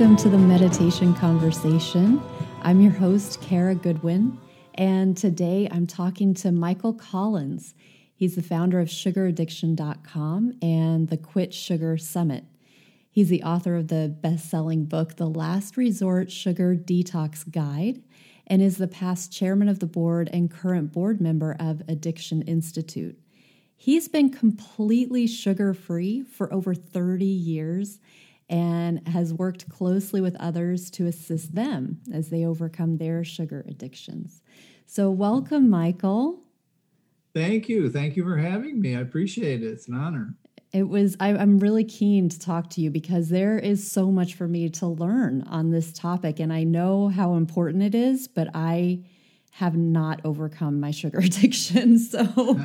Welcome to the Meditation Conversation. I'm your host, Kara Goodwin, and today I'm talking to Michael Collins. He's the founder of sugaraddiction.com and the Quit Sugar Summit. He's the author of the best selling book, The Last Resort Sugar Detox Guide, and is the past chairman of the board and current board member of Addiction Institute. He's been completely sugar free for over 30 years and has worked closely with others to assist them as they overcome their sugar addictions. So, welcome, Michael. Thank you. Thank you for having me. I appreciate it. It's an honor. It was, I, am really keen to talk to you because there is so much for me to learn on this topic. And I know how important it is, but I have not overcome my sugar addiction. So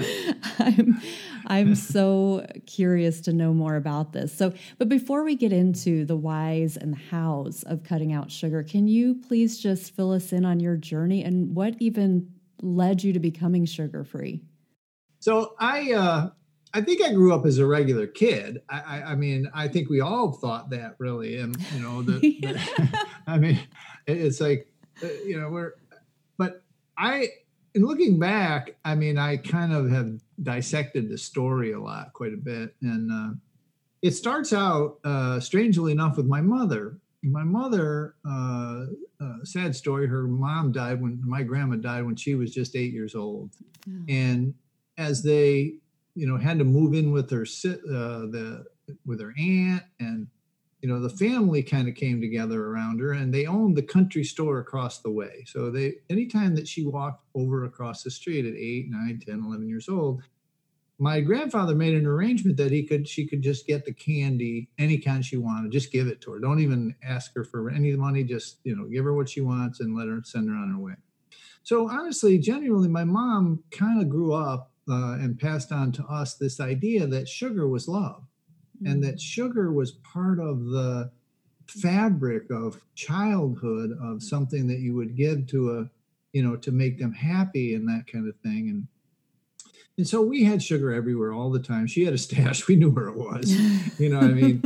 I'm I'm so curious to know more about this. So, but before we get into the whys and the hows of cutting out sugar, can you please just fill us in on your journey and what even led you to becoming sugar free? So I uh I think I grew up as a regular kid. I, I, I mean, I think we all thought that really, and you know, the, the I mean, it's like, uh, you know, we're, I, in looking back, I mean, I kind of have dissected the story a lot, quite a bit, and uh, it starts out, uh, strangely enough, with my mother. My mother, uh, uh, sad story. Her mom died when my grandma died when she was just eight years old, oh. and as they, you know, had to move in with her, uh, the with her aunt and you know the family kind of came together around her and they owned the country store across the way. So they anytime that she walked over across the street at 8 9 10 11 years old my grandfather made an arrangement that he could she could just get the candy any kind she wanted just give it to her. Don't even ask her for any money just you know give her what she wants and let her send her on her way. So honestly genuinely my mom kind of grew up uh, and passed on to us this idea that sugar was love and mm-hmm. that sugar was part of the fabric of childhood of something that you would give to a you know to make them happy and that kind of thing. And and so we had sugar everywhere all the time. She had a stash. We knew where it was. You know i mean?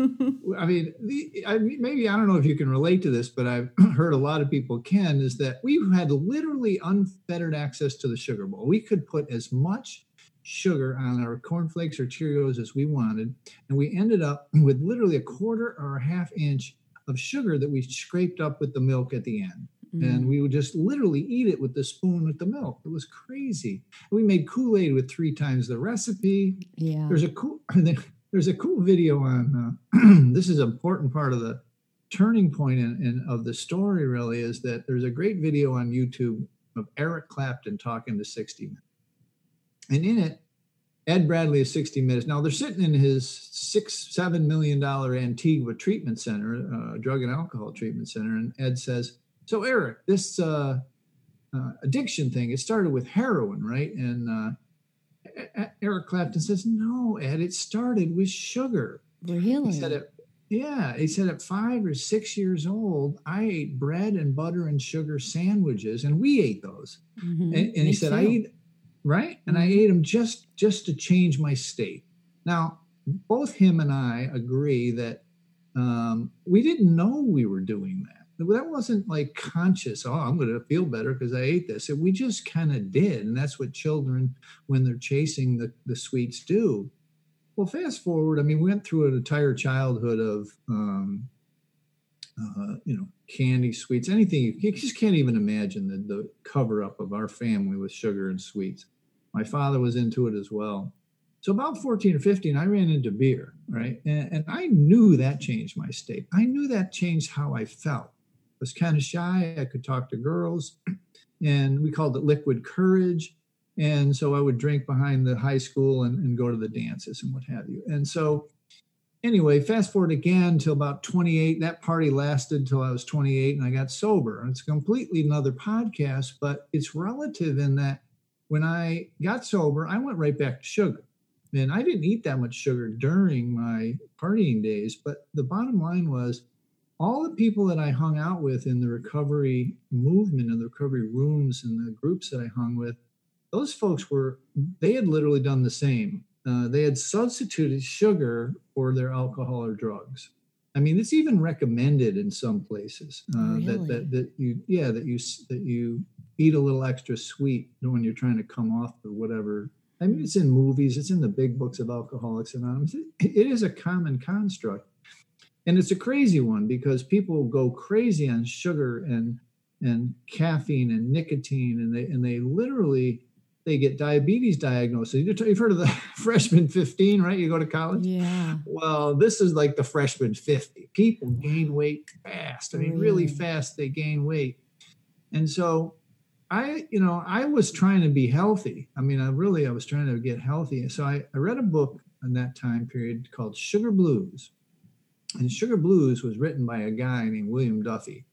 I mean the, I maybe i don't know if you can relate to this but i've heard a lot of people can is that we had literally unfettered access to the sugar bowl. We could put as much sugar on our cornflakes or Cheerios as we wanted. And we ended up with literally a quarter or a half inch of sugar that we scraped up with the milk at the end. Mm. And we would just literally eat it with the spoon with the milk. It was crazy. We made Kool Aid with three times the recipe. Yeah. There's a cool. There's a cool video on. Uh, this is an important part of the turning point in, in, of the story. Really, is that there's a great video on YouTube of Eric Clapton talking to 60 Minutes and in it, Ed Bradley is 60 Minutes. Now they're sitting in his six, seven million dollar Antigua treatment center, uh, drug and alcohol treatment center. And Ed says, So, Eric, this uh, uh, addiction thing, it started with heroin, right? And uh, Eric Clapton says, No, Ed, it started with sugar. Really? He said it, yeah, he said at five or six years old, I ate bread and butter and sugar sandwiches, and we ate those. Mm-hmm. And, and he said, too. I eat right? And I mm-hmm. ate them just just to change my state. Now, both him and I agree that um, we didn't know we were doing that. That wasn't like conscious. Oh, I'm going to feel better because I ate this. And We just kind of did, and that's what children, when they're chasing the the sweets, do. Well, fast forward. I mean, we went through an entire childhood of um, uh, you know, candy, sweets, anything. You, you just can't even imagine the, the cover up of our family with sugar and sweets. My father was into it as well. So about 14 or 15, I ran into beer, right? And, and I knew that changed my state. I knew that changed how I felt. I was kind of shy. I could talk to girls, and we called it liquid courage. And so I would drink behind the high school and, and go to the dances and what have you. And so anyway, fast forward again till about 28. That party lasted till I was 28 and I got sober. And It's completely another podcast, but it's relative in that when I got sober, I went right back to sugar. And I didn't eat that much sugar during my partying days, but the bottom line was all the people that I hung out with in the recovery movement and the recovery rooms and the groups that I hung with, those folks were, they had literally done the same. Uh, they had substituted sugar for their alcohol or drugs. I mean, it's even recommended in some places uh, really? that, that that you yeah that you that you eat a little extra sweet when you're trying to come off or whatever. I mean, it's in movies, it's in the big books of Alcoholics Anonymous. It, it is a common construct, and it's a crazy one because people go crazy on sugar and and caffeine and nicotine, and they and they literally they get diabetes diagnosis. You've heard of the freshman 15, right? You go to college. Yeah. Well, this is like the freshman 50. People gain weight fast. I mean, really, really fast. They gain weight, and so I, you know, I was trying to be healthy. I mean, I really, I was trying to get healthy. So I, I read a book in that time period called Sugar Blues, and Sugar Blues was written by a guy named William Duffy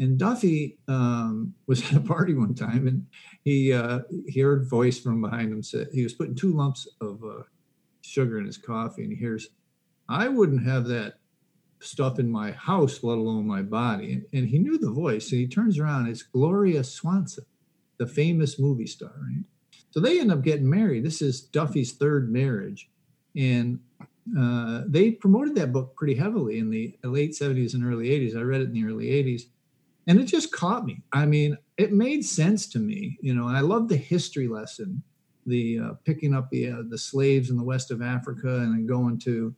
and Duffy um, was at a party one time, and he uh, he heard a voice from behind him. Said he was putting two lumps of uh, sugar in his coffee, and he hears, "I wouldn't have that stuff in my house, let alone my body." And, and he knew the voice, and he turns around. It's Gloria Swanson, the famous movie star, right? So they end up getting married. This is Duffy's third marriage, and uh, they promoted that book pretty heavily in the late 70s and early 80s. I read it in the early 80s and it just caught me. I mean, it made sense to me, you know. And I love the history lesson, the uh, picking up the uh, the slaves in the west of Africa and then going to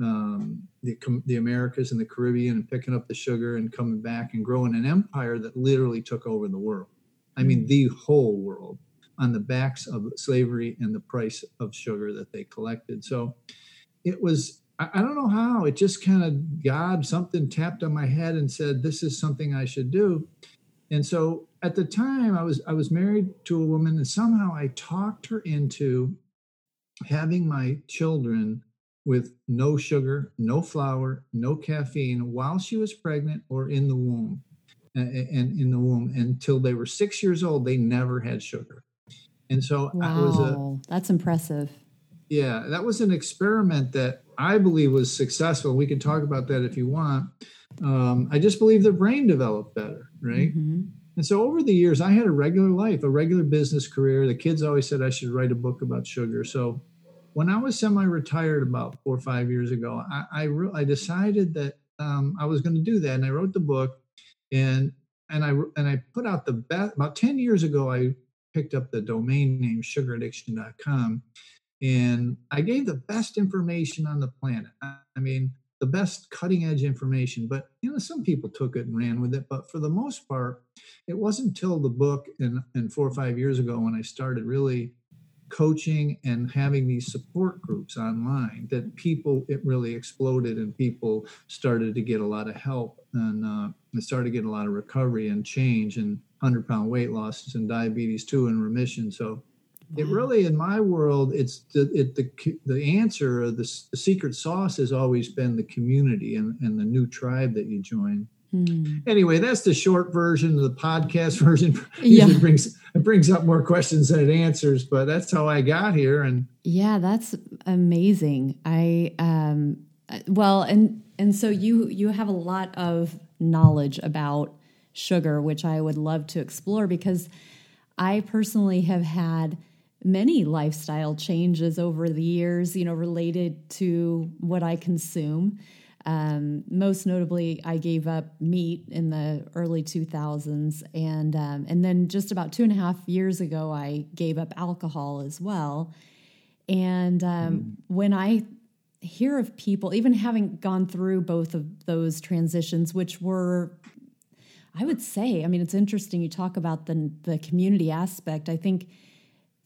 um, the the Americas and the Caribbean and picking up the sugar and coming back and growing an empire that literally took over the world. I mean, mm. the whole world on the backs of slavery and the price of sugar that they collected. So it was I, don't know how it just kind of God something tapped on my head and said this is something I should do. And so at the time I was I was married to a woman and somehow I talked her into having my children with no sugar, no flour, no caffeine while she was pregnant or in the womb. And in the womb until they were six years old, they never had sugar. And so wow, was a, that's impressive. Yeah, that was an experiment that I believe was successful. We can talk about that if you want. Um, I just believe the brain developed better, right? Mm-hmm. And so over the years, I had a regular life, a regular business career. The kids always said I should write a book about sugar. So when I was semi-retired about four or five years ago, I I, re- I decided that um, I was going to do that, and I wrote the book, and and I and I put out the best. About ten years ago, I picked up the domain name sugaraddiction.com and I gave the best information on the planet. I mean, the best cutting edge information. But you know, some people took it and ran with it. But for the most part, it wasn't until the book and, and four or five years ago when I started really coaching and having these support groups online that people it really exploded and people started to get a lot of help and uh, started to get a lot of recovery and change and 100 pound weight losses and diabetes too and remission. So it really in my world it's the it, the the answer the, the secret sauce has always been the community and, and the new tribe that you join hmm. anyway that's the short version of the podcast version yeah. it brings it brings up more questions than it answers but that's how i got here and yeah that's amazing i um well and and so you you have a lot of knowledge about sugar which i would love to explore because i personally have had many lifestyle changes over the years, you know, related to what I consume. Um, most notably, I gave up meat in the early 2000s, and um, and then just about two and a half years ago, I gave up alcohol as well. And um, mm. when I hear of people, even having gone through both of those transitions, which were I would say, I mean, it's interesting you talk about the the community aspect. I think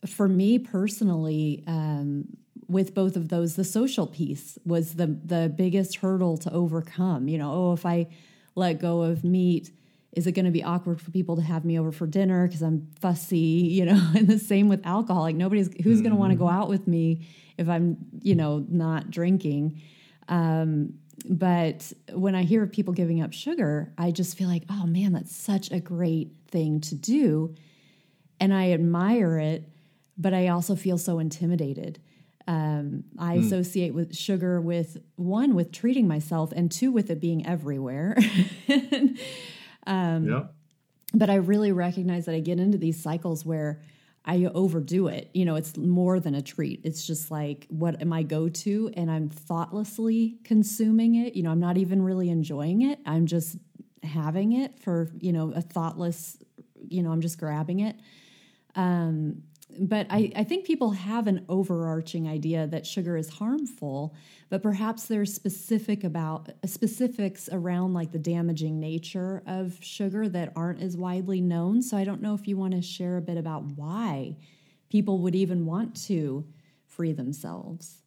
for me personally, um, with both of those, the social piece was the the biggest hurdle to overcome. You know, oh, if I let go of meat, is it going to be awkward for people to have me over for dinner because I'm fussy? You know, and the same with alcohol. Like nobody's who's mm-hmm. going to want to go out with me if I'm, you know, not drinking. Um, but when I hear of people giving up sugar, I just feel like, oh man, that's such a great thing to do, and I admire it but I also feel so intimidated. Um, I mm. associate with sugar with one with treating myself, and two with it being everywhere. um, yeah. But I really recognize that I get into these cycles where I overdo it. You know, it's more than a treat. It's just like what am I go to and I'm thoughtlessly consuming it. You know, I'm not even really enjoying it. I'm just having it for, you know, a thoughtless, you know, I'm just grabbing it. Um but I, I think people have an overarching idea that sugar is harmful, but perhaps there's specific about specifics around like the damaging nature of sugar that aren't as widely known. So I don't know if you want to share a bit about why people would even want to free themselves.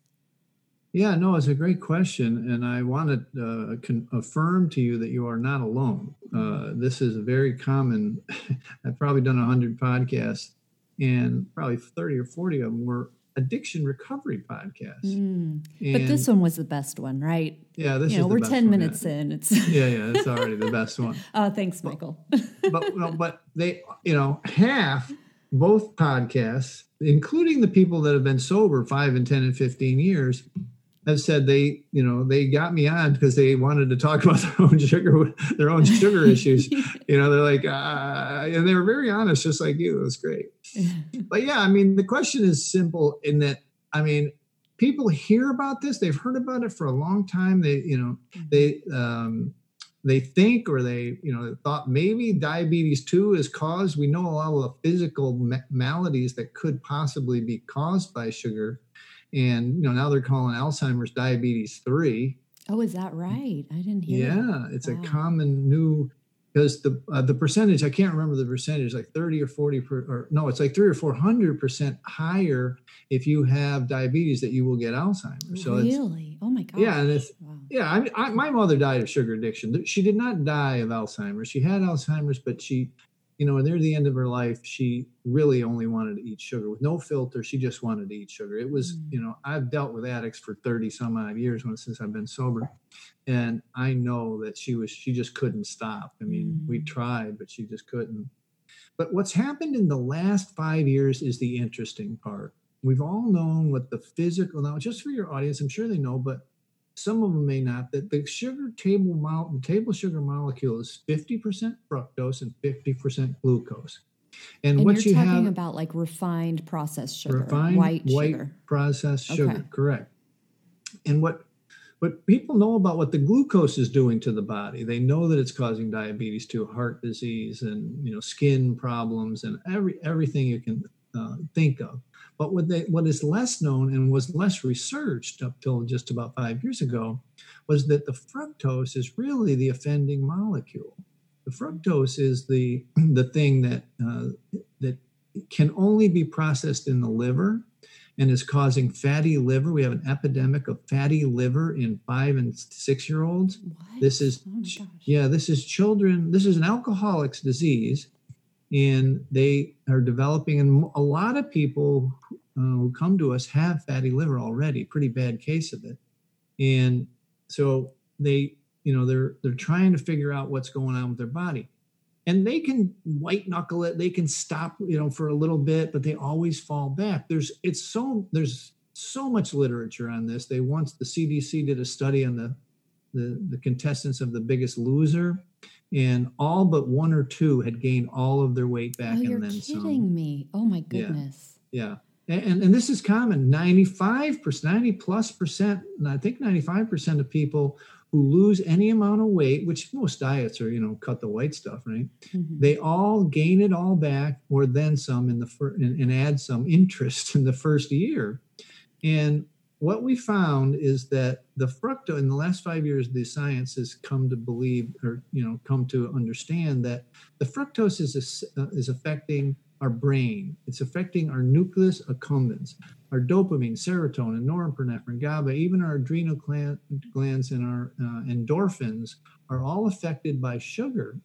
Yeah, no, it's a great question, and I want to uh, con- affirm to you that you are not alone. Uh, this is a very common. I've probably done a hundred podcasts and probably 30 or 40 of them were addiction recovery podcasts. Mm. But this one was the best one, right? Yeah, this you know, we're 10 one, minutes yeah. in. It's Yeah, yeah, it's already the best one. Oh, thanks, Michael. but well, but they, you know, half both podcasts, including the people that have been sober 5 and 10 and 15 years, have said they, you know, they got me on because they wanted to talk about their own sugar, their own sugar issues. You know, they're like, uh, and they were very honest, just like you. It was great. but yeah, I mean, the question is simple in that, I mean, people hear about this. They've heard about it for a long time. They, you know, mm-hmm. they, um, they think or they you know thought maybe diabetes 2 is caused we know a all the physical maladies that could possibly be caused by sugar and you know now they're calling Alzheimer's diabetes three. Oh, is that right? I didn't hear. Yeah, that. it's wow. a common new because the uh, the percentage I can't remember the percentage like thirty or forty per, or no, it's like three or four hundred percent higher if you have diabetes that you will get Alzheimer's. So really, oh my god. Yeah, and it's wow. yeah. I, I, my mother died of sugar addiction. She did not die of Alzheimer's. She had Alzheimer's, but she you know, near the end of her life, she really only wanted to eat sugar with no filter. She just wanted to eat sugar. It was, mm. you know, I've dealt with addicts for 30 some odd years when, since I've been sober. And I know that she was, she just couldn't stop. I mean, mm. we tried, but she just couldn't. But what's happened in the last five years is the interesting part. We've all known what the physical, now just for your audience, I'm sure they know, but some of them may not, that the sugar table mo- the table sugar molecule is 50% fructose and 50% glucose. And, and what you're you have, about like refined processed sugar, refined white, white sugar. processed sugar, okay. correct. And what what people know about what the glucose is doing to the body, they know that it's causing diabetes to heart disease and you know skin problems and every everything you can uh, think of. But what, they, what is less known and was less researched up till just about five years ago was that the fructose is really the offending molecule. The fructose is the, the thing that, uh, that can only be processed in the liver and is causing fatty liver. We have an epidemic of fatty liver in five and six year olds. What? This is, oh yeah, this is children, this is an alcoholic's disease and they are developing and a lot of people uh, who come to us have fatty liver already pretty bad case of it. And so they you know they're they're trying to figure out what's going on with their body. And they can white knuckle it. They can stop you know for a little bit but they always fall back. There's it's so there's so much literature on this. They once the cdc did a study on the the, the contestants of the biggest loser and all but one or two had gained all of their weight back oh, and you're then kidding some. me. Oh my goodness. Yeah, yeah. And, and this is common. 95% 90 plus percent i think 95% of people who lose any amount of weight which most diets are you know cut the white stuff right? Mm-hmm. they all gain it all back or then some in the first and, and add some interest in the first year. And what we found is that the fructose in the last five years the science has come to believe or you know come to understand that the fructose is uh, is affecting our brain it's affecting our nucleus accumbens our dopamine serotonin norepinephrine gaba even our adrenal glands and our uh, endorphins are all affected by sugar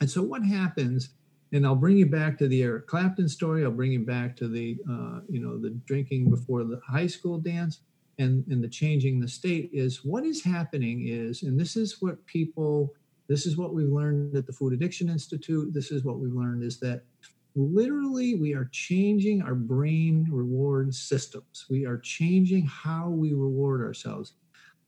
and so what happens and I'll bring you back to the Eric Clapton story. I'll bring you back to the, uh, you know, the drinking before the high school dance and, and the changing the state is what is happening is, and this is what people, this is what we've learned at the Food Addiction Institute. This is what we've learned is that literally we are changing our brain reward systems. We are changing how we reward ourselves.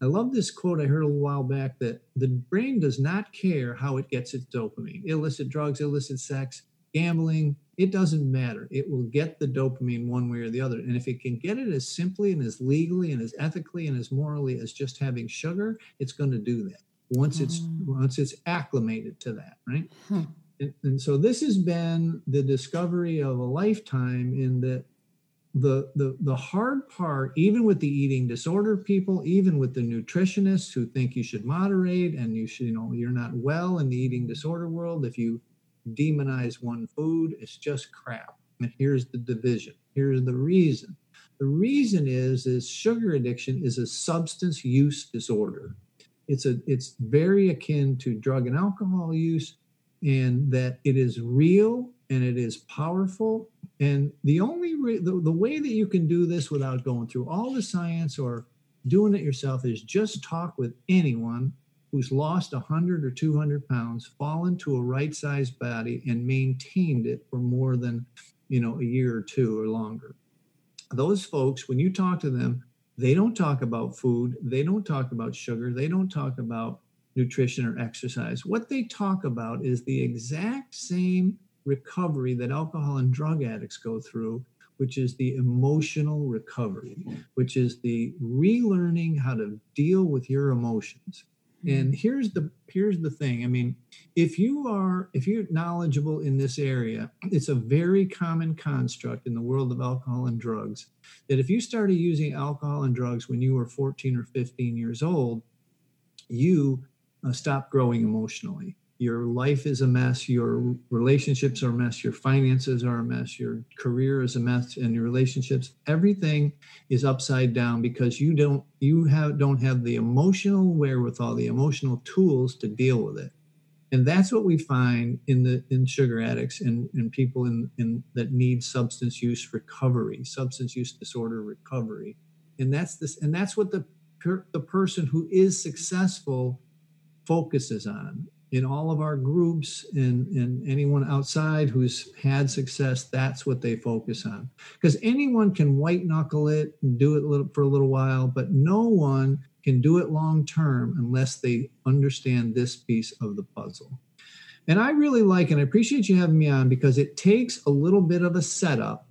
I love this quote I heard a little while back that the brain does not care how it gets its dopamine. Illicit drugs, illicit sex, gambling, it doesn't matter. It will get the dopamine one way or the other. And if it can get it as simply and as legally and as ethically and as morally as just having sugar, it's going to do that once it's mm. once it's acclimated to that, right? Huh. And, and so this has been the discovery of a lifetime in that the, the the hard part even with the eating disorder people even with the nutritionists who think you should moderate and you should you know you're not well in the eating disorder world if you demonize one food it's just crap. And here's the division. Here's the reason. The reason is is sugar addiction is a substance use disorder. It's a it's very akin to drug and alcohol use and that it is real and it is powerful. And the only re- the, the way that you can do this without going through all the science or doing it yourself is just talk with anyone who's lost 100 or 200 pounds, fallen to a right sized body, and maintained it for more than you know a year or two or longer. Those folks, when you talk to them, they don't talk about food, they don't talk about sugar, they don't talk about nutrition or exercise. What they talk about is the exact same recovery that alcohol and drug addicts go through, which is the emotional recovery, which is the relearning how to deal with your emotions. Hmm. And here's the here's the thing. I mean, if you are if you're knowledgeable in this area, it's a very common construct in the world of alcohol and drugs that if you started using alcohol and drugs when you were 14 or 15 years old, you uh, stop growing emotionally. Your life is a mess. Your relationships are a mess. Your finances are a mess. Your career is a mess, and your relationships, everything is upside down because you don't you have don't have the emotional wherewithal, the emotional tools to deal with it. And that's what we find in the in sugar addicts and, and people in, in that need substance use recovery, substance use disorder recovery. And that's this and that's what the per, the person who is successful focuses on in all of our groups and, and anyone outside who's had success that's what they focus on. Because anyone can white knuckle it and do it little, for a little while but no one can do it long term unless they understand this piece of the puzzle. And i really like and i appreciate you having me on because it takes a little bit of a setup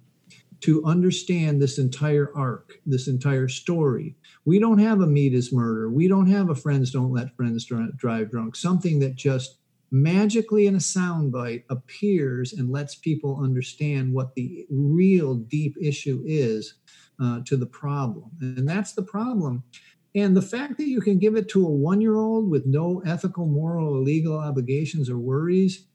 to understand this entire arc, this entire story. We don't have a meat is murder. We don't have a friends don't let friends drive drunk, something that just magically in a soundbite appears and lets people understand what the real deep issue is uh, to the problem. And that's the problem. And the fact that you can give it to a one year old with no ethical, moral, or legal obligations or worries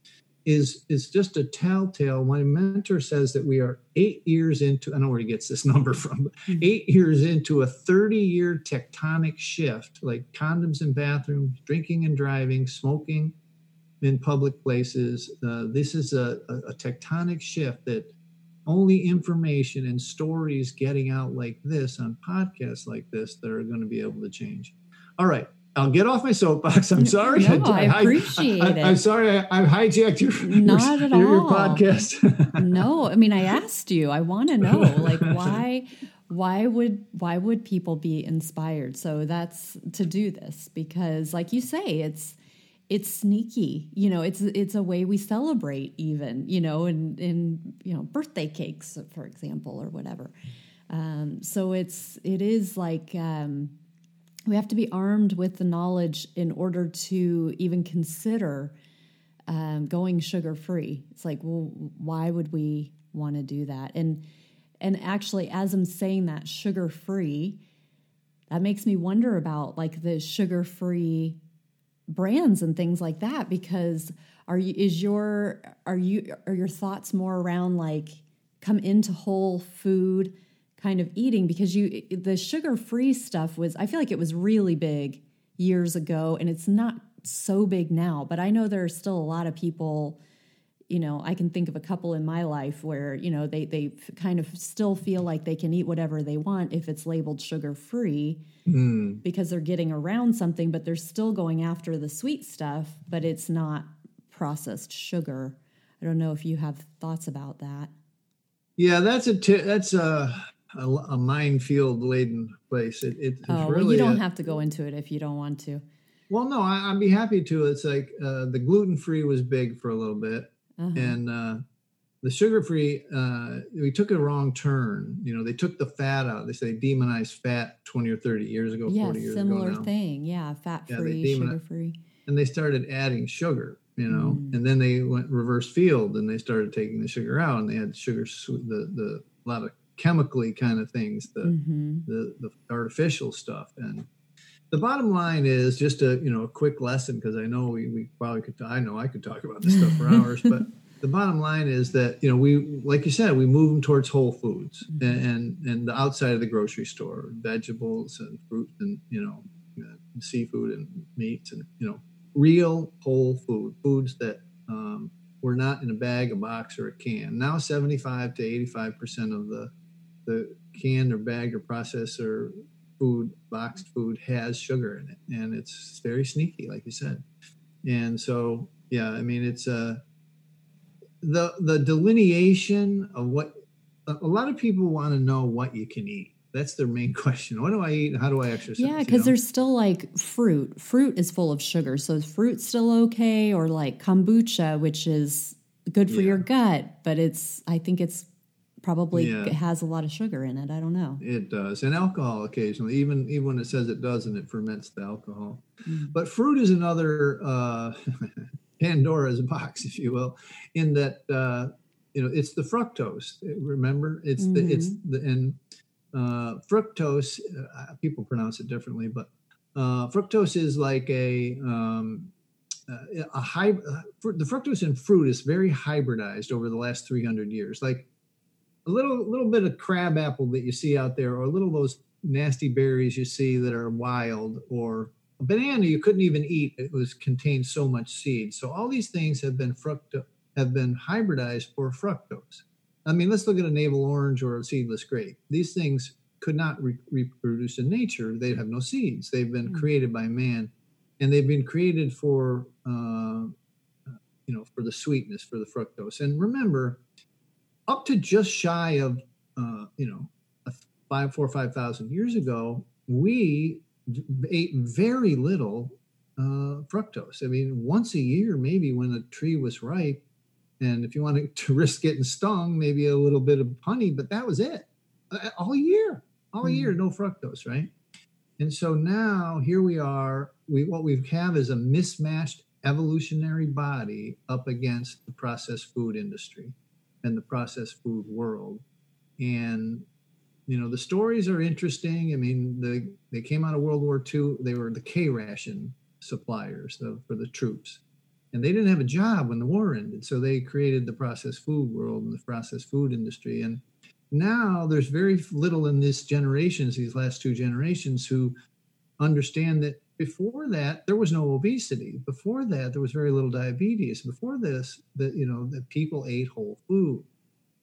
is is just a telltale. My mentor says that we are eight years into. I don't know where he gets this number from. Mm-hmm. Eight years into a thirty-year tectonic shift, like condoms in bathrooms, drinking and driving, smoking in public places. Uh, this is a, a, a tectonic shift that only information and stories getting out like this on podcasts like this that are going to be able to change. All right. I'll get off my soapbox. I'm sorry. No, I, I appreciate I, it. I, am sorry. I, I, hijacked your not your, at all your podcast. no, I mean I asked you. I want to know like why why would why would people be inspired? So that's to do this because, like you say, it's it's sneaky. You know, it's it's a way we celebrate even. You know, in in you know birthday cakes, for example, or whatever. Um, so it's it is like. Um, we have to be armed with the knowledge in order to even consider um, going sugar free. It's like, well, why would we want to do that? And and actually, as I'm saying that sugar free, that makes me wonder about like the sugar free brands and things like that because are you is your are you are your thoughts more around like come into whole food kind of eating because you the sugar free stuff was I feel like it was really big years ago and it's not so big now but I know there are still a lot of people you know I can think of a couple in my life where you know they they kind of still feel like they can eat whatever they want if it's labeled sugar free mm. because they're getting around something but they're still going after the sweet stuff but it's not processed sugar I don't know if you have thoughts about that yeah, that's a t- that's a a, a minefield laden place. It, it, oh, really well, you don't a, have to go into it if you don't want to. Well, no, I, would be happy to. It's like uh, the gluten free was big for a little bit, uh-huh. and uh, the sugar free, uh, we took a wrong turn. You know, they took the fat out. They say demonized fat 20 or 30 years ago, yeah, 40 years similar ago. Now. thing. Yeah, fat free, yeah, sugar free. And they started adding sugar, you know, mm. and then they went reverse field and they started taking the sugar out and they had sugar, the, the, a lot of chemically kind of things, the, mm-hmm. the, the artificial stuff. And, the bottom line is just a you know a quick lesson because I know we, we probably could I know I could talk about this stuff for hours, but the bottom line is that you know we like you said we move them towards whole foods mm-hmm. and, and, and the outside of the grocery store, vegetables and fruit and you know seafood and meats and you know real whole food foods that um, were not in a bag, a box, or a can. Now, seventy-five to eighty-five percent of the the canned or bagged or processed or food, boxed food has sugar in it, and it's very sneaky, like you said. And so, yeah, I mean, it's a uh, the the delineation of what a lot of people want to know what you can eat. That's their main question. What do I eat? How do I exercise? Yeah, because you know? there's still like fruit. Fruit is full of sugar. So is fruit still okay? Or like kombucha, which is good for yeah. your gut, but it's I think it's probably yeah. has a lot of sugar in it. I don't know. It does, and alcohol occasionally. Even even when it says it doesn't, it ferments the alcohol. Mm. But fruit is another uh, Pandora's box, if you will, in that uh, you know it's the fructose. Remember, it's mm-hmm. the it's the and uh, fructose. Uh, people pronounce it differently, but uh, fructose is like a um, uh, a high. Uh, the fructose in fruit is very hybridized over the last 300 years. Like a little little bit of crab apple that you see out there, or a little of those nasty berries you see that are wild, or a banana you couldn't even eat; it was contained so much seed. So all these things have been fructo have been hybridized for fructose. I mean, let's look at a navel orange or a seedless grape. These things could not re- reproduce in nature; they have no seeds. They've been mm-hmm. created by man, and they've been created for uh, you know for the sweetness, for the fructose. And remember up to just shy of uh, you know five four five thousand years ago we ate very little uh, fructose. I mean once a year maybe when a tree was ripe and if you wanted to risk getting stung maybe a little bit of honey but that was it. All year all mm. year no fructose right? And so now here we are we what we have is a mismatched evolutionary body up against the processed food industry and the processed food world. And you know the stories are interesting. I mean, the, they came out of World War II. They were the K ration suppliers for the troops, and they didn't have a job when the war ended. So they created the processed food world and the processed food industry. And now there's very little in this generations, these last two generations, who understand that before that there was no obesity. Before that there was very little diabetes. Before this that you know that people ate whole food.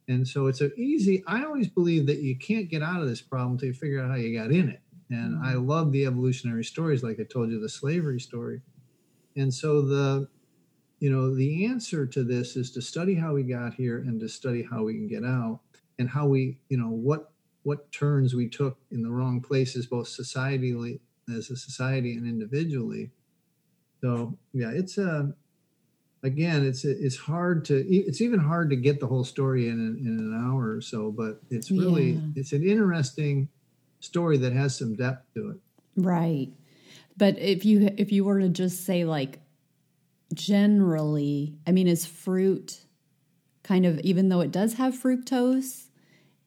And so it's an easy i always believe that you can't get out of this problem until you figure out how you got in it. And mm-hmm. i love the evolutionary stories like i told you the slavery story. And so the you know the answer to this is to study how we got here and to study how we can get out and how we you know what what turns we took in the wrong places both societally as a society and individually. So yeah, it's a uh, again, it's it's hard to it's even hard to get the whole story in in, in an hour or so, but it's really yeah. it's an interesting story that has some depth to it. Right. But if you if you were to just say like generally, I mean, is fruit kind of even though it does have fructose,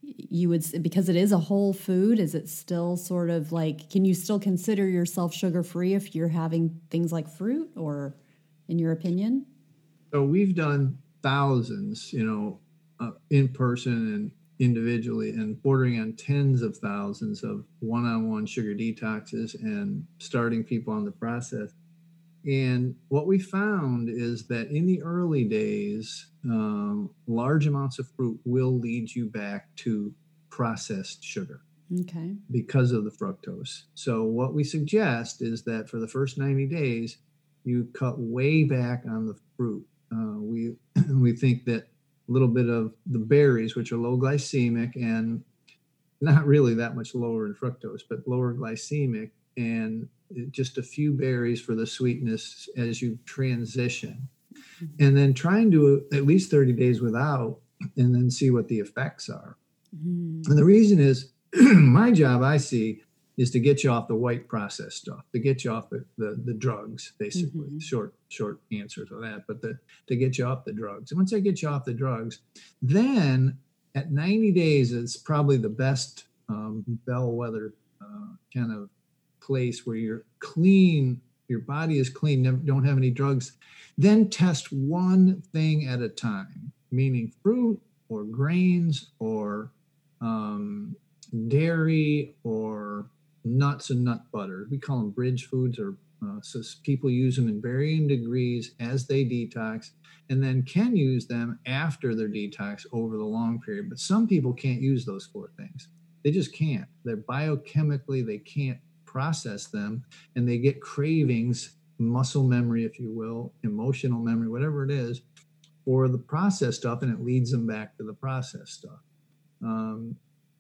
you would because it is a whole food is it still sort of like can you still consider yourself sugar free if you're having things like fruit or in your opinion? So we've done thousands you know uh, in person and individually and bordering on tens of thousands of one-on-one sugar detoxes and starting people on the process and what we found is that in the early days, um, large amounts of fruit will lead you back to processed sugar. Okay. Because of the fructose. So, what we suggest is that for the first 90 days, you cut way back on the fruit. Uh, we, we think that a little bit of the berries, which are low glycemic and not really that much lower in fructose, but lower glycemic, and just a few berries for the sweetness as you transition. Mm-hmm. And then trying to at least 30 days without and then see what the effects are. Mm-hmm. And the reason is my job, I see, is to get you off the white processed stuff, to get you off the, the, the drugs, basically. Mm-hmm. Short, short answer to that, but the, to get you off the drugs. And once I get you off the drugs, then at 90 days, it's probably the best um, bellwether uh, kind of place where you're clean, your body is clean, don't have any drugs. Then test one thing at a time, meaning fruit or grains or um, dairy or nuts and nut butter. We call them bridge foods, or uh, so people use them in varying degrees as they detox, and then can use them after their detox over the long period. But some people can't use those four things. They just can't. They're biochemically, they can't process them, and they get cravings, muscle memory, if you will, emotional memory, whatever it is, for the processed stuff, and it leads them back to the processed stuff. Um,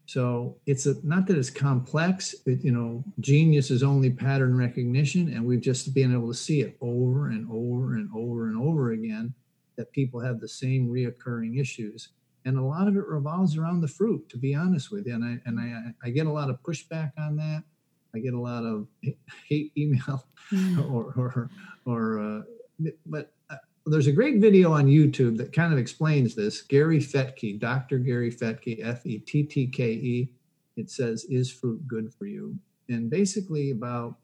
so it's a, not that it's complex. You know, genius is only pattern recognition, and we've just been able to see it over and over and over and over again that people have the same reoccurring issues, and a lot of it revolves around the fruit. To be honest with you, and I and I I get a lot of pushback on that. I get a lot of hate email, mm. or or or, uh, but there's a great video on YouTube that kind of explains this. Gary Fettke, Dr. Gary Fettke, F E T T K E. It says, Is fruit good for you? And basically, about,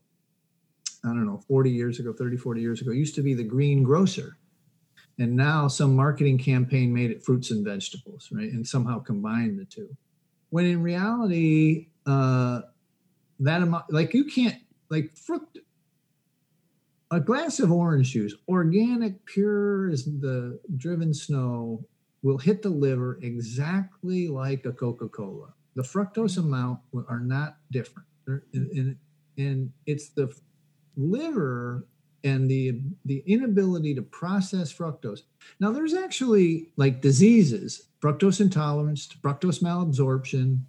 I don't know, 40 years ago, 30, 40 years ago, used to be the green grocer. And now some marketing campaign made it fruits and vegetables, right? And somehow combined the two. When in reality, uh, that amount, like you can't, like fruit, a glass of orange juice, organic, pure as the driven snow, will hit the liver exactly like a Coca Cola. The fructose mm-hmm. amount are not different. And, and it's the liver and the the inability to process fructose. Now, there's actually like diseases, fructose intolerance, fructose malabsorption.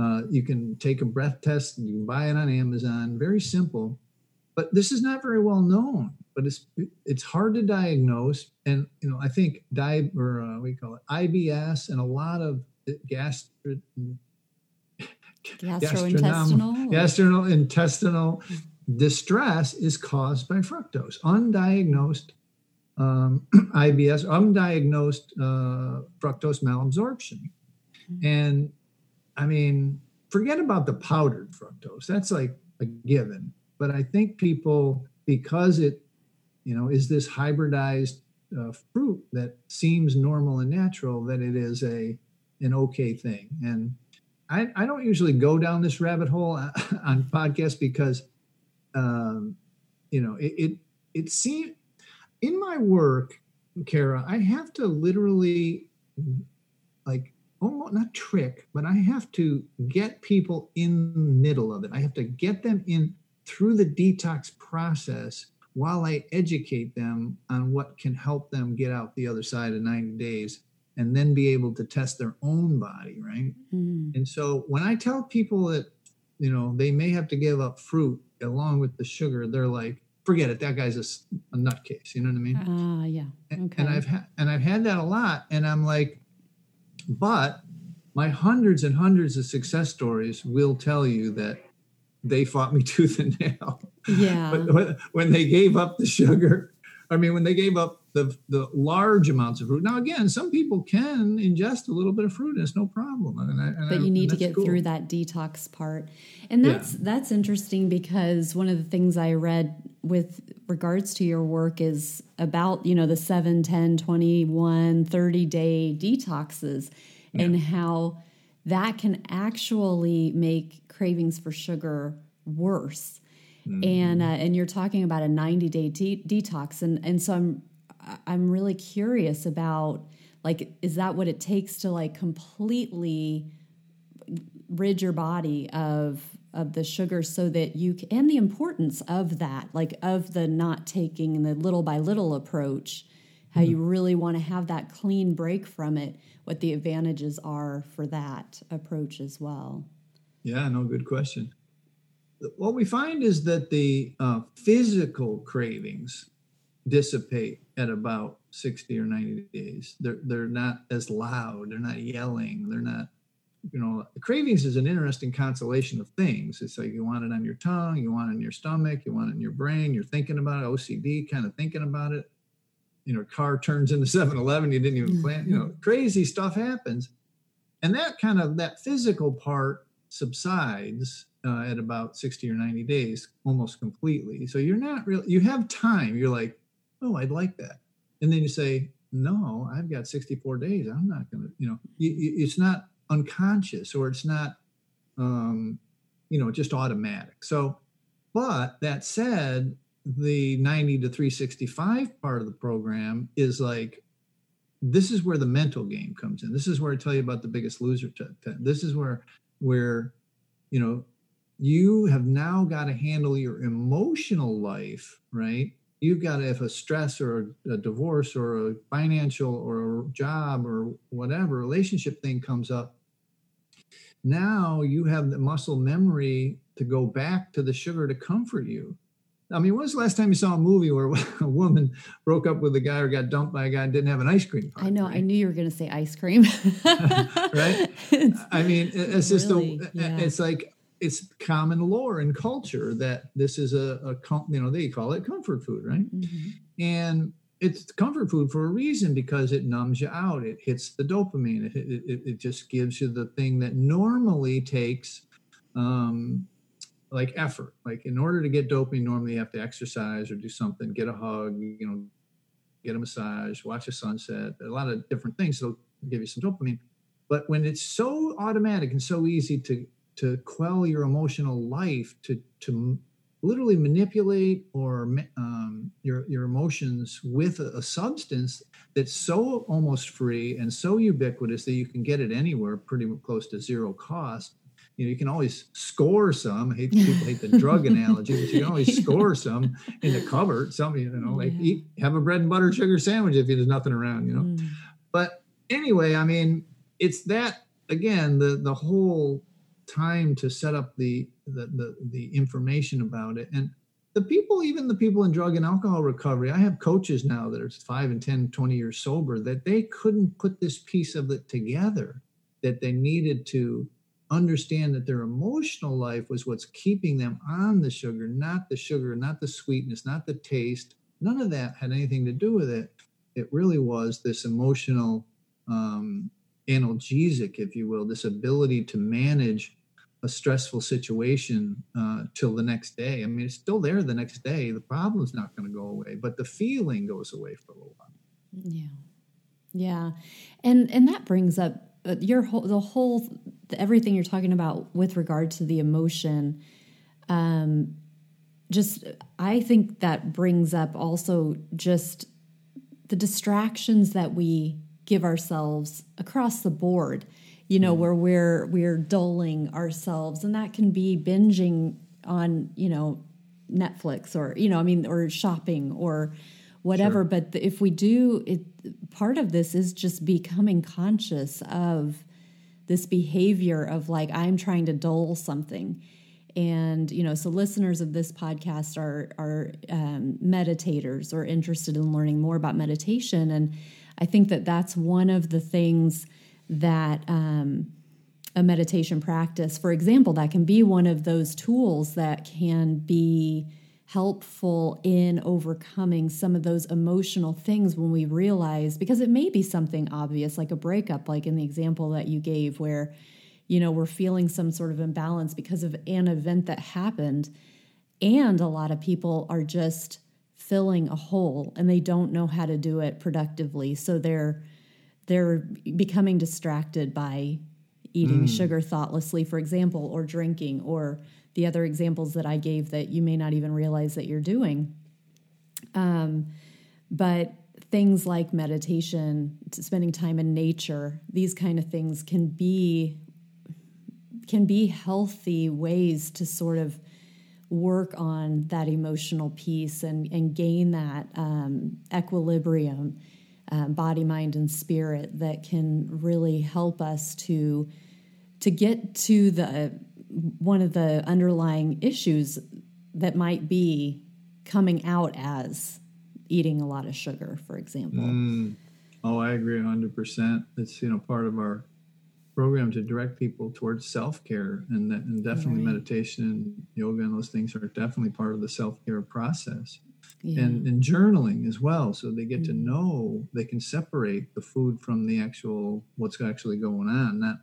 Uh, you can take a breath test and you can buy it on Amazon. Very simple. But this is not very well known but it's it's hard to diagnose. And you know i think di or uh, we call it? Ibs and a lot of gastro gastrointestinal gastrointestinal distress is caused by fructose. Undiagnosed um, ibs undiagnosed uh, fructose malabsorption. Mm-hmm. and i mean forget about the powdered fructose that's like a given but I think people, because it, you know, is this hybridized uh, fruit that seems normal and natural, that it is a an okay thing. And I, I don't usually go down this rabbit hole on podcasts because, um, you know, it it, it seems in my work, Kara, I have to literally almost not trick, but I have to get people in the middle of it. I have to get them in through the detox process while I educate them on what can help them get out the other side of 90 days and then be able to test their own body, right? Mm. And so when I tell people that, you know, they may have to give up fruit along with the sugar, they're like, forget it, that guy's a, a nutcase. You know what I mean? Ah, uh, yeah. Okay. And I've had and I've had that a lot, and I'm like, but my hundreds and hundreds of success stories will tell you that they fought me tooth and nail. Yeah. but when they gave up the sugar, I mean, when they gave up the the large amounts of fruit. Now, again, some people can ingest a little bit of fruit, and it's no problem. And I, and but you need to get cool. through that detox part, and that's yeah. that's interesting because one of the things I read with regards to your work is about you know the 7 10 21 30 day detoxes yeah. and how that can actually make cravings for sugar worse. Mm-hmm. And uh, and you're talking about a 90 day de- detox, and and so I'm I'm really curious about like is that what it takes to like completely rid your body of of the sugar so that you can, and the importance of that like of the not taking the little by little approach how mm-hmm. you really want to have that clean break from it what the advantages are for that approach as well. Yeah, no, good question. What we find is that the uh, physical cravings dissipate at about 60 or 90 days. They're they're not as loud, they're not yelling, they're not you know, cravings is an interesting constellation of things. It's like you want it on your tongue, you want it in your stomach, you want it in your brain, you're thinking about it, OCD, kind of thinking about it. You know, car turns into 7 Eleven, you didn't even plan, you know, mm-hmm. crazy stuff happens. And that kind of, that physical part subsides uh, at about 60 or 90 days almost completely. So you're not really, you have time. You're like, oh, I'd like that. And then you say, no, I've got 64 days. I'm not going to, you know, it's not unconscious or it's not um, you know just automatic so but that said the 90 to 365 part of the program is like this is where the mental game comes in this is where i tell you about the biggest loser t- this is where where you know you have now got to handle your emotional life right you've got to if a stress or a, divorce or a financial or a job or whatever relationship thing comes up now you have the muscle memory to go back to the sugar to comfort you. I mean, when was the last time you saw a movie where a woman broke up with a guy or got dumped by a guy and didn't have an ice cream? I know. I knew you were going to say ice cream. right? I mean, it's just really, a, yeah. it's like it's common lore and culture that this is a, a you know they call it comfort food, right? Mm-hmm. And it's comfort food for a reason because it numbs you out. It hits the dopamine. It, it, it just gives you the thing that normally takes um, like effort. Like in order to get dopamine, normally you have to exercise or do something, get a hug, you know, get a massage, watch a sunset, a lot of different things that'll give you some dopamine. But when it's so automatic and so easy to to quell your emotional life, to to literally manipulate or um, your your emotions with a, a, substance that's so almost free and so ubiquitous that you can get it anywhere pretty close to zero cost you know you can always score some I hate people hate the drug analogy but you can always score some in the cupboard some you know like yeah. eat have a bread and butter sugar sandwich if there's nothing around you know mm. but anyway i mean it's that again the the whole time to set up the, the the the, information about it. And the people even the people in drug and alcohol recovery i have coaches now that are 5 and 10 20 years sober that they couldn't put this piece of it together that they needed to understand that their emotional life was what's keeping them on the sugar not the sugar not the sweetness not the taste. None of that had anything to do with it. It really was this emotional um, analgesic if you will this ability to manage a stressful situation uh, till the next day. I mean, it's still there the next day. The problem's not going to go away, but the feeling goes away for a little while. Yeah, yeah, and and that brings up uh, your whole the whole everything you're talking about with regard to the emotion. Um, just I think that brings up also just the distractions that we give ourselves across the board you know, mm. where we're we're dulling ourselves, and that can be binging on, you know, Netflix or you know, I mean, or shopping or whatever. Sure. But if we do, it part of this is just becoming conscious of this behavior of like I'm trying to dull something and you know so listeners of this podcast are are um, meditators or interested in learning more about meditation and i think that that's one of the things that um, a meditation practice, for example, that can be one of those tools that can be helpful in overcoming some of those emotional things when we realize because it may be something obvious like a breakup like in the example that you gave where you know we're feeling some sort of imbalance because of an event that happened and a lot of people are just filling a hole and they don't know how to do it productively. So they're they're becoming distracted by eating mm. sugar thoughtlessly, for example, or drinking, or the other examples that I gave that you may not even realize that you're doing. Um, but things like meditation, spending time in nature, these kind of things can be can be healthy ways to sort of work on that emotional piece and, and gain that um, equilibrium um, body, mind, and spirit that can really help us to to get to the one of the underlying issues that might be coming out as eating a lot of sugar, for example. Mm. Oh, I agree 100%. It's, you know, part of our program to direct people towards self-care and, that, and definitely right. meditation and yoga and those things are definitely part of the self-care process yeah. and, and journaling as well so they get mm-hmm. to know they can separate the food from the actual what's actually going on not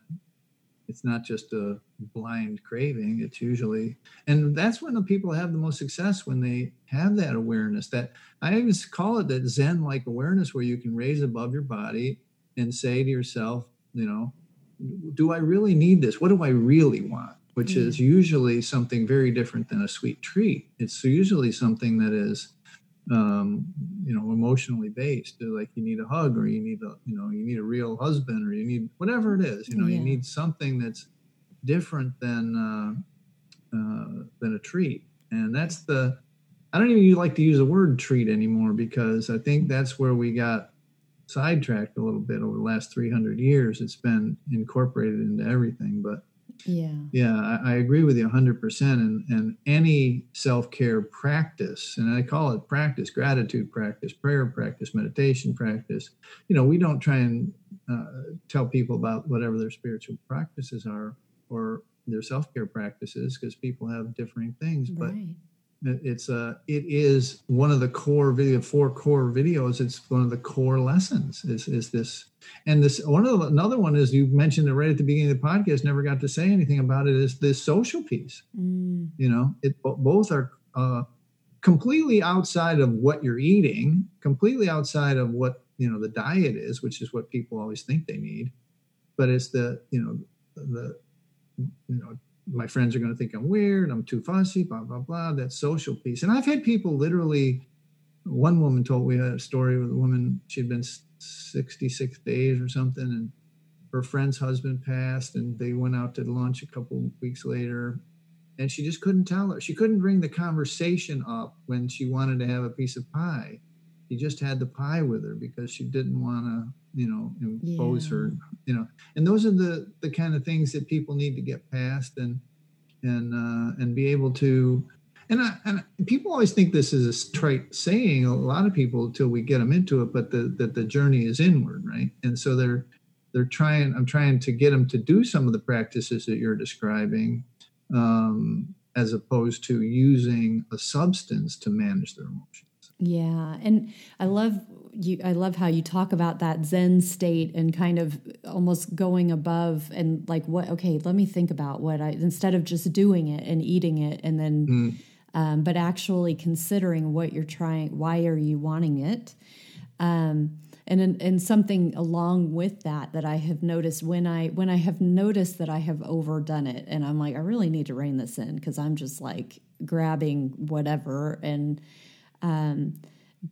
it's not just a blind craving it's usually and that's when the people have the most success when they have that awareness that i even call it that zen like awareness where you can raise above your body and say to yourself you know do i really need this what do i really want which mm-hmm. is usually something very different than a sweet treat it's usually something that is um, you know, emotionally based. Like you need a hug, or you need a, you know, you need a real husband, or you need whatever it is. You know, yeah. you need something that's different than uh, uh, than a treat, and that's the. I don't even like to use the word treat anymore because I think that's where we got sidetracked a little bit over the last 300 years. It's been incorporated into everything, but yeah. Yeah, I, I, agree with you 100%. And, and any self care practice, and I call it practice, gratitude practice, prayer practice, meditation practice, you know, we don't try and uh, tell people about whatever their spiritual practices are or their self care practices because people have differing things. But right it's a uh, it is one of the core video four core videos. It's one of the core lessons is is this. And this one of the, another one is you mentioned it right at the beginning of the podcast never got to say anything about it is this social piece. Mm. you know it both are uh, completely outside of what you're eating completely outside of what you know the diet is which is what people always think they need. But it's the you know the you know my friends are going to think I'm weird, I'm too fussy, blah, blah, blah, that social piece. And I've had people literally, one woman told me a story with a woman, she'd been 66 days or something, and her friend's husband passed, and they went out to lunch a couple weeks later. And she just couldn't tell her. She couldn't bring the conversation up when she wanted to have a piece of pie. He just had the pie with her because she didn't want to you know impose yeah. her you know. And those are the the kind of things that people need to get past and and uh, and be able to and, I, and people always think this is a trite saying a lot of people until we get them into it but the that the journey is inward right? And so they're they're trying i'm trying to get them to do some of the practices that you're describing um, as opposed to using a substance to manage their emotions yeah, and I love you. I love how you talk about that Zen state and kind of almost going above and like what. Okay, let me think about what I instead of just doing it and eating it and then, mm. um, but actually considering what you're trying. Why are you wanting it? Um, and and something along with that that I have noticed when I when I have noticed that I have overdone it and I'm like I really need to rein this in because I'm just like grabbing whatever and um,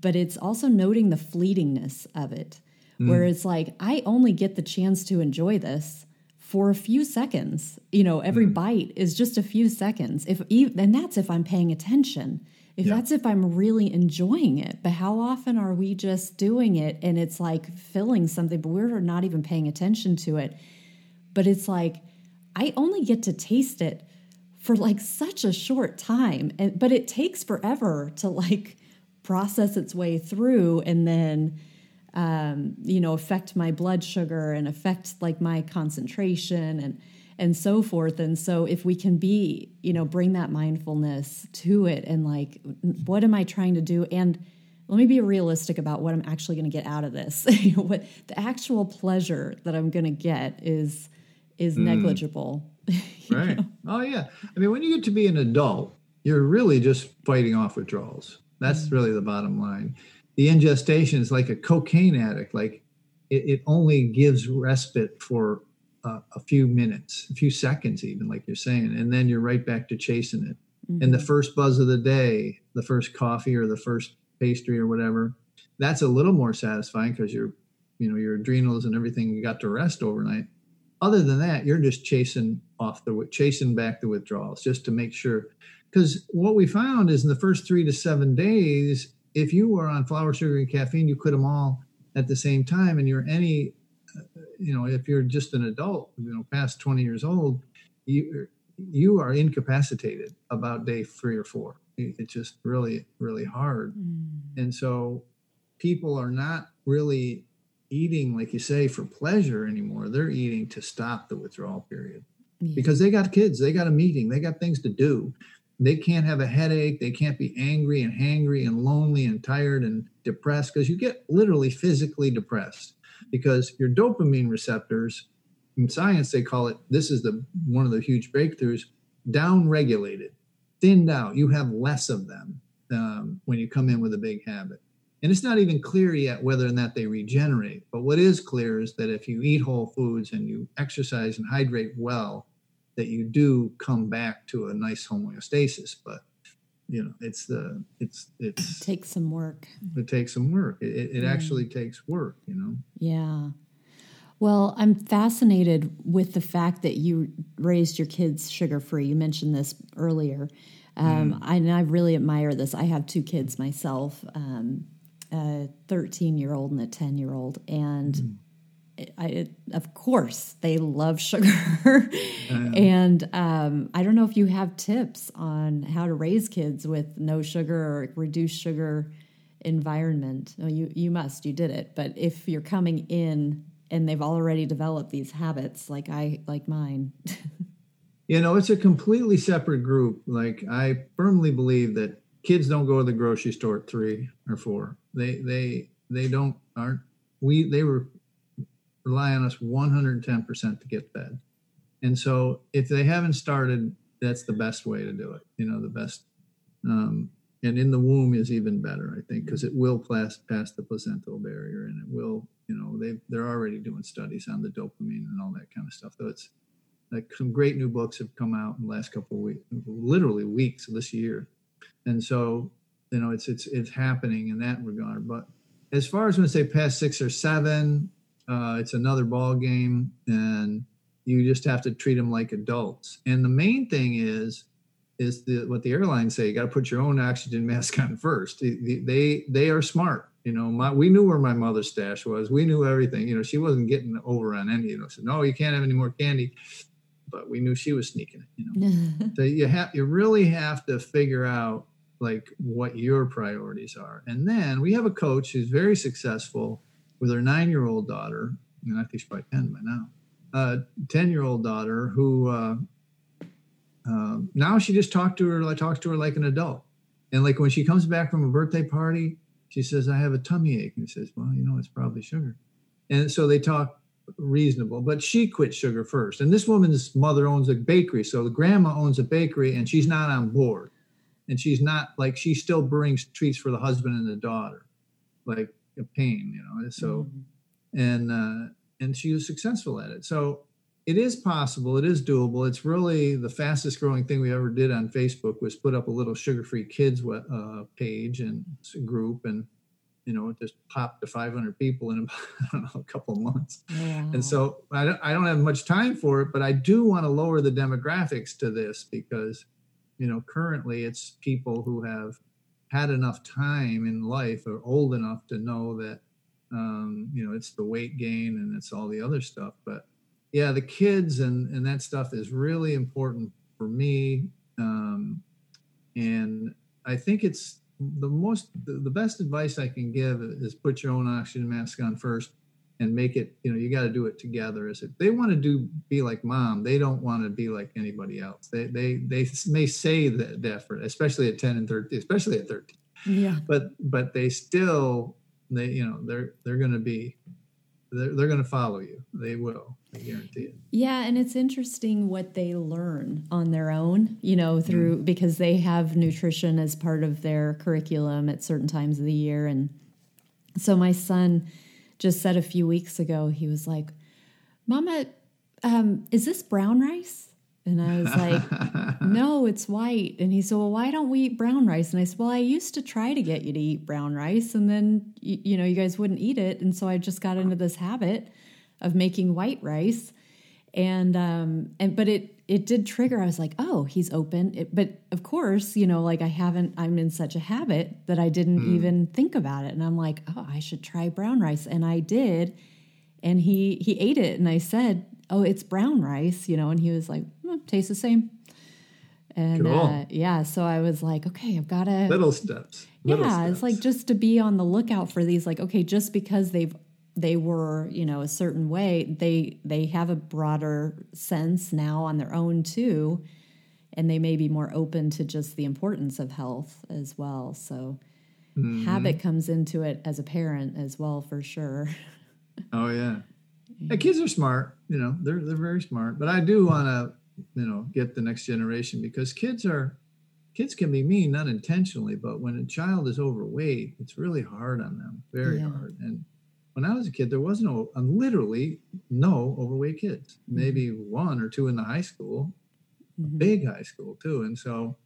but it's also noting the fleetingness of it, mm. where it's like, I only get the chance to enjoy this for a few seconds. You know, every mm. bite is just a few seconds. If and that's if I'm paying attention. If yeah. that's if I'm really enjoying it. But how often are we just doing it and it's like filling something, but we're not even paying attention to it. But it's like I only get to taste it for like such a short time and but it takes forever to like process its way through and then um, you know affect my blood sugar and affect like my concentration and and so forth. And so if we can be you know bring that mindfulness to it and like what am i trying to do? And let me be realistic about what i'm actually going to get out of this. What the actual pleasure that i'm going to get is is mm. negligible right know? oh yeah i mean when you get to be an adult you're really just fighting off withdrawals that's really the bottom line. The ingestation is like a cocaine addict. Like it, it only gives respite for uh, a few minutes, a few seconds, even like you're saying, and then you're right back to chasing it. Mm-hmm. And the first buzz of the day, the first coffee or the first pastry or whatever, that's a little more satisfying because your, you know, your adrenals and everything you got to rest overnight. Other than that, you're just chasing off the chasing back the withdrawals just to make sure because what we found is in the first three to seven days, if you were on flour, sugar, and caffeine, you quit them all at the same time, and you're any, you know, if you're just an adult, you know, past 20 years old, you you are incapacitated about day three or four. It's just really, really hard. Mm. And so people are not really eating, like you say, for pleasure anymore. They're eating to stop the withdrawal period yeah. because they got kids, they got a meeting, they got things to do. They can't have a headache. They can't be angry and hangry and lonely and tired and depressed because you get literally physically depressed because your dopamine receptors in science they call it this is the one of the huge breakthroughs down regulated thinned out you have less of them um, when you come in with a big habit and it's not even clear yet whether or not they regenerate but what is clear is that if you eat whole foods and you exercise and hydrate well that you do come back to a nice homeostasis but you know it's the it's it's it takes some work it takes some work it, it, it actually takes work you know yeah well, I'm fascinated with the fact that you raised your kids sugar free. You mentioned this earlier. Um, mm. I, and I really admire this. I have two kids myself um, a 13 year old and a 10 year old. And mm. I, it, of course, they love sugar. and um, I don't know if you have tips on how to raise kids with no sugar or reduced sugar environment. Oh, you you must. You did it. But if you're coming in and they've already developed these habits like I like mine. you know, it's a completely separate group. Like I firmly believe that kids don't go to the grocery store at three or four. They they they don't aren't we they were rely on us 110% to get fed. And so if they haven't started, that's the best way to do it. You know, the best um, and in the womb is even better, I think, because it will pass, pass the placental barrier and it will you know they they're already doing studies on the dopamine and all that kind of stuff though it's like some great new books have come out in the last couple of weeks literally weeks of this year and so you know it's it's it's happening in that regard but as far as when say past six or seven uh, it's another ball game and you just have to treat them like adults and the main thing is is the what the airlines say you got to put your own oxygen mask on first they, they they are smart you know, my we knew where my mother's stash was. We knew everything. You know, she wasn't getting over on any. You know, said no, you can't have any more candy. But we knew she was sneaking it. You know, so you have you really have to figure out like what your priorities are. And then we have a coach who's very successful with her nine-year-old daughter. And I think she's probably ten by now. Uh, ten-year-old daughter who uh, uh, now she just talked to her. I talks to her like an adult. And like when she comes back from a birthday party, she says, I have a tummy ache. And he says, Well, you know, it's probably sugar. And so they talk reasonable, but she quit sugar first. And this woman's mother owns a bakery. So the grandma owns a bakery and she's not on board. And she's not like she still brings treats for the husband and the daughter, like a pain, you know. So mm-hmm. and uh and she was successful at it. So it is possible it is doable it's really the fastest growing thing we ever did on facebook was put up a little sugar free kids uh, page and group and you know it just popped to 500 people in know, a couple months and so I don't, I don't have much time for it but i do want to lower the demographics to this because you know currently it's people who have had enough time in life or old enough to know that um, you know it's the weight gain and it's all the other stuff but yeah, the kids and and that stuff is really important for me. Um, and I think it's the most the, the best advice I can give is put your own oxygen mask on first and make it you know you got to do it together is it they want to do be like mom they don't want to be like anybody else they they they may say that, for especially at 10 and 13 especially at 13 yeah but but they still they you know they're they're going to be they're, they're going to follow you. They will. I guarantee it. Yeah, and it's interesting what they learn on their own, you know, through mm. because they have nutrition as part of their curriculum at certain times of the year. And so my son just said a few weeks ago, he was like, Mama, um, is this brown rice? And I was like, no, it's white. And he said, well, why don't we eat brown rice? And I said, well, I used to try to get you to eat brown rice, and then, you, you know, you guys wouldn't eat it. And so I just got into this habit of making white rice. And, um, and, but it, it did trigger. I was like, oh, he's open. It, but of course, you know, like I haven't, I'm in such a habit that I didn't mm. even think about it. And I'm like, oh, I should try brown rice. And I did. And he, he ate it. And I said, oh, it's brown rice, you know, and he was like, tastes the same. And Cool. uh, yeah, so I was like, okay, I've got to Little steps. Little yeah it's like just to be on the lookout for these like okay just because they've they were you know a certain way they they have a broader sense now on their own too and they may be more open to just the importance of health as well so Mm-hmm. habit comes into it as a parent as well for sure Oh yeah. The kids are smart, you know, they're they're very smart. But I do want to, you know, get the next generation because kids are kids can be mean not intentionally, but when a child is overweight, it's really hard on them, very Yeah. hard. And when I was a kid, there was no literally no overweight kids. Maybe one or two in the high school, Mhm. big high school too. And so,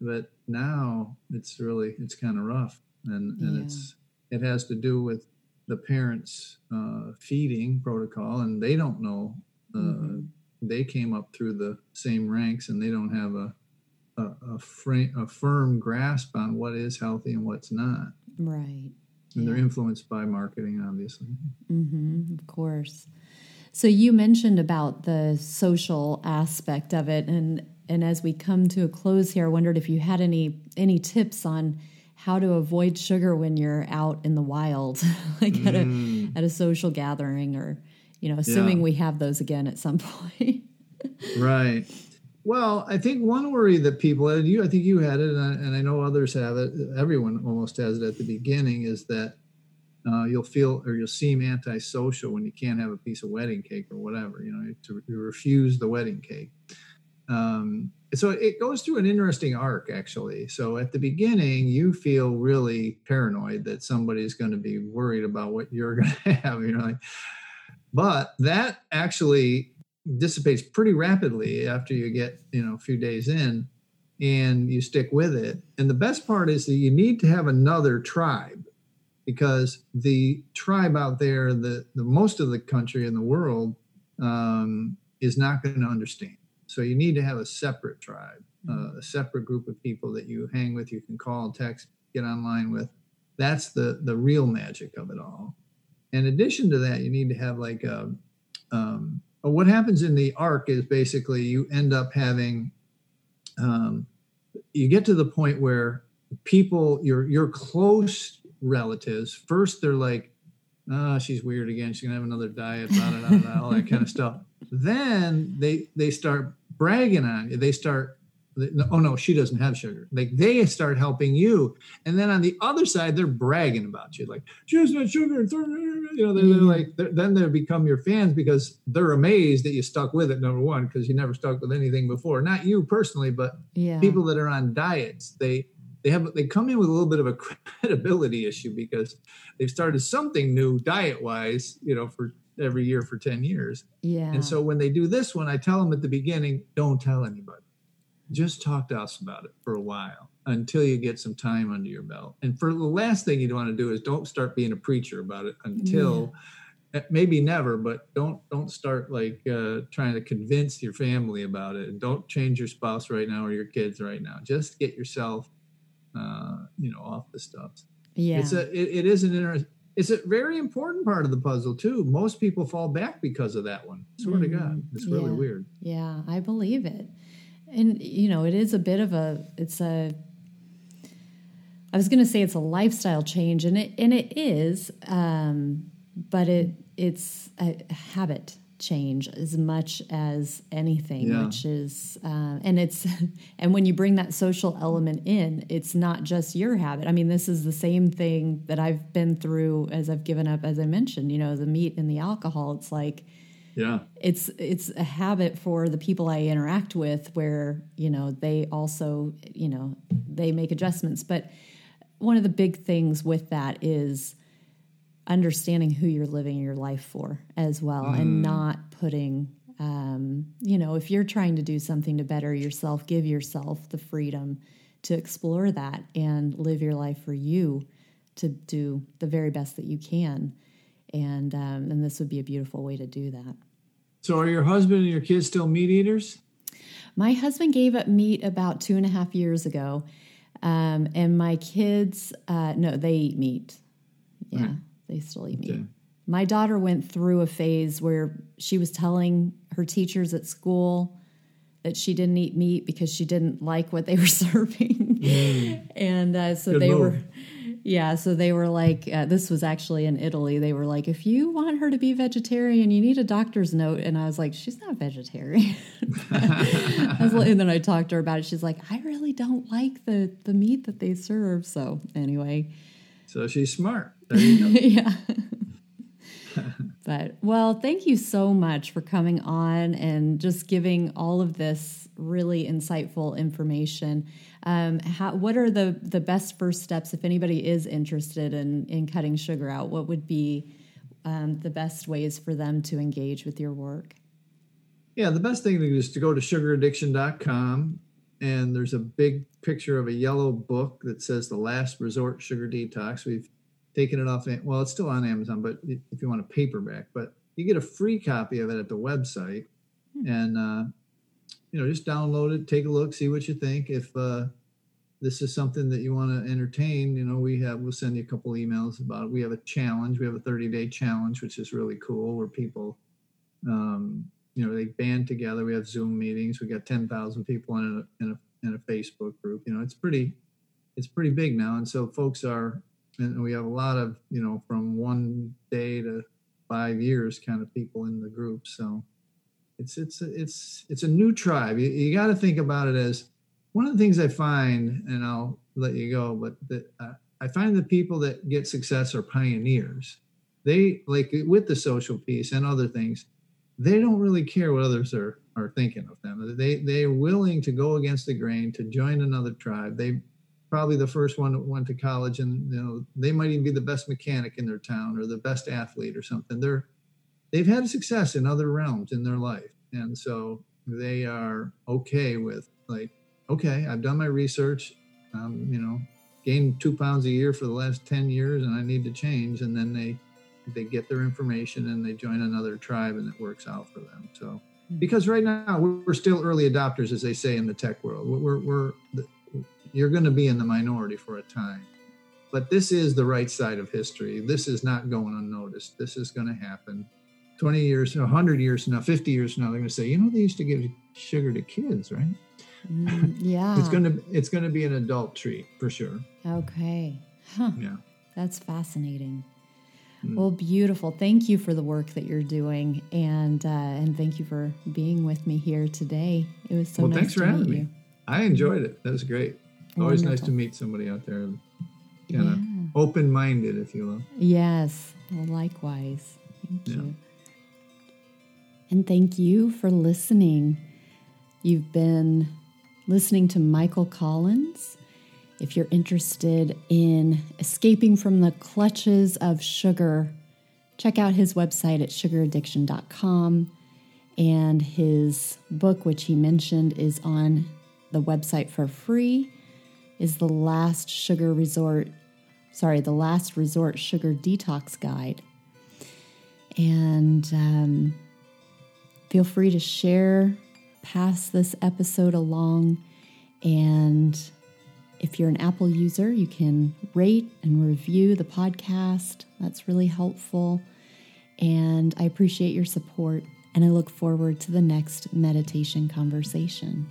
but now it's really it's kind of rough, and and Yeah. it's it has to do with the parents' uh, feeding protocol, and they don't know. Uh, Mhm. They came up through the same ranks, and they don't have a a, a, frame, a firm grasp on what is healthy and what's not. right And they're influenced by marketing, obviously. hmm of course. So you mentioned about the social aspect of it, and and as we come to a close here, I wondered if you had any any tips on how to avoid sugar when you're out in the wild, like at a at a social gathering, or you know, assuming Yeah. we have those again at some point. Right. Well, I think one worry that people had, you, I think you had it, and I, and I know others have it. Everyone almost has it at the beginning. Is that uh, you'll feel or you'll seem antisocial when you can't have a piece of wedding cake or whatever. You know, to, refuse the wedding cake. Um, so it goes through an interesting arc, actually. So at the beginning, you feel really paranoid that somebody's going to be worried about what you're going to have. You know, but that actually dissipates pretty rapidly after you get you know a few days in and you stick with it. And the best part is that you need to have another tribe because the tribe out there the, the most of the country in the world um, is not going to understand. So you need to have a separate tribe uh, a separate group of people that you hang with you can call text get online with. That's the the real magic of it all. In addition to that you need to have like a um, but what happens in the arc is basically you end up having um, you get to the point where people your your close relatives first they're like ah she's weird again. She's gonna have another diet blah, blah, blah, all that kind of stuff. Then they they start bragging on you. They start oh no she doesn't have sugar. Like they start helping you and then on the other side they're bragging about you. Like she doesn't have sugar. You know they're, they're mm-hmm. like they're, then they become your fans because they're amazed that you stuck with it number one because you never stuck with anything before. Not you personally but yeah, people that are on diets they they have they come in with a little bit of a credibility issue because they've started something new diet wise you know for every year for 10 years. Yeah, and so when they do this one i tell them at the beginning don't tell anybody just talk to us about it for a while until you get some time under your belt. And for the last thing you want to do is don't start being a preacher about it until uh, maybe never but don't don't start like uh, trying to convince your family about it. And don't change your spouse right now or your kids right now. Just get yourself uh, you know off the stuff. Yeah, it's a it, it is an interesting it's a very important part of the puzzle too. Most people fall back because of that one. Swear to god Mhm. it's really Yeah. weird. Yeah, I believe it. And you know, it is a bit of a it's a I was going to say it's a lifestyle change and it and it is um but it it's a habit change as much as anything Yeah. which is uh, and it's and when you bring that social element in it's not just your habit i mean this is the same thing that i've been through as i've given up as i mentioned you know the meat and the alcohol it's like yeah. It's it's a habit for the people I interact with where you know they also you know they make adjustments. But one of the big things with that is understanding who you're living your life for as well and not putting um, you know if you're trying to do something to better yourself give yourself the freedom to explore that and live your life for you to do the very best that you can. And um, and this would be a beautiful way to do that so are your husband and your kids still meat eaters My husband gave up meat about two and a half years ago, um, and my kids, uh, no, they eat meat. Yeah, Right. they still eat meat. Okay. My daughter went through a phase where she was telling her teachers at school that she didn't eat meat because she didn't like what they were serving. Mm. and uh, so Good they move. were, yeah, so they were like, uh, this was actually in Italy. They were like, if you want her to be vegetarian, you need a doctor's note. And I was like, she's not vegetarian. Like- and then I talked to her about it. She's like, I really don't like the, the meat that they serve. So anyway, So she's smart. There you go. yeah. but well, thank you so much for coming on and just giving all of this really insightful information. Um, how, what are the the best first steps if anybody is interested in in cutting sugar out? What would be um, the best ways for them to engage with your work? Yeah, the best thing is to go to sugaraddiction.com and there's a big picture of a yellow book that says The Last Resort Sugar Detox. We've taken it off, well, it's still on Amazon, but if you want a paperback, but you get a free copy of it at the website and, uh, you know, just download it, take a look, see what you think. If uh, this is something that you want to entertain, you know, we have, we'll send you a couple emails about it. We have a challenge. We have a 30 day challenge, which is really cool where people, um, you know they band together we have zoom meetings we got 10,000 people in a, in a in a facebook group you know it's pretty it's pretty big now and so folks are and we have a lot of you know from one day to five years kind of people in the group so it's it's it's it's a new tribe you, you got to think about it as one of the things i find and i'll let you go but that uh, i find the people that get success are pioneers they like with the social piece and other things they don't really care what others are are thinking of them. They they're willing to go against the grain to join another tribe. They probably the first one that went to college, and you know they might even be the best mechanic in their town or the best athlete or something. They're they've had success in other realms in their life, and so they are okay with like, okay, I've done my research. Um, you know, gained two pounds a year for the last ten years, and I need to change. And then they they get their information and they join another tribe and it works out for them so because right now we're still early adopters as they say in the tech world we're, we're you're going to be in the minority for a time but this is the right side of history this is not going unnoticed this is going to happen 20 years 100 years from now 50 years from now they're going to say you know they used to give sugar to kids right Mm, yeah. it's going to it's going to be an adult treat for sure Okay. Huh. yeah That's fascinating. Mm. Well, beautiful. Thank you for the work that you're doing, and uh, and thank you for being with me here today. It was so well nice thanks to for having you. me i enjoyed it that was great always nice to meet somebody out there kind of Yeah. open-minded if you will Yes. Well, likewise. Thank you. And thank you for listening. You've been listening to Michael Collins. If you're interested in escaping from the clutches of sugar, check out his website at sugaraddiction.com. And his book, which he mentioned, is on the website for free, is The Last Sugar Resort sorry, the last resort sugar detox guide. And um, feel free to share, pass this episode along. And if you're an Apple user, you can rate and review the podcast. That's really helpful. And I appreciate your support. And I look forward to the next meditation conversation.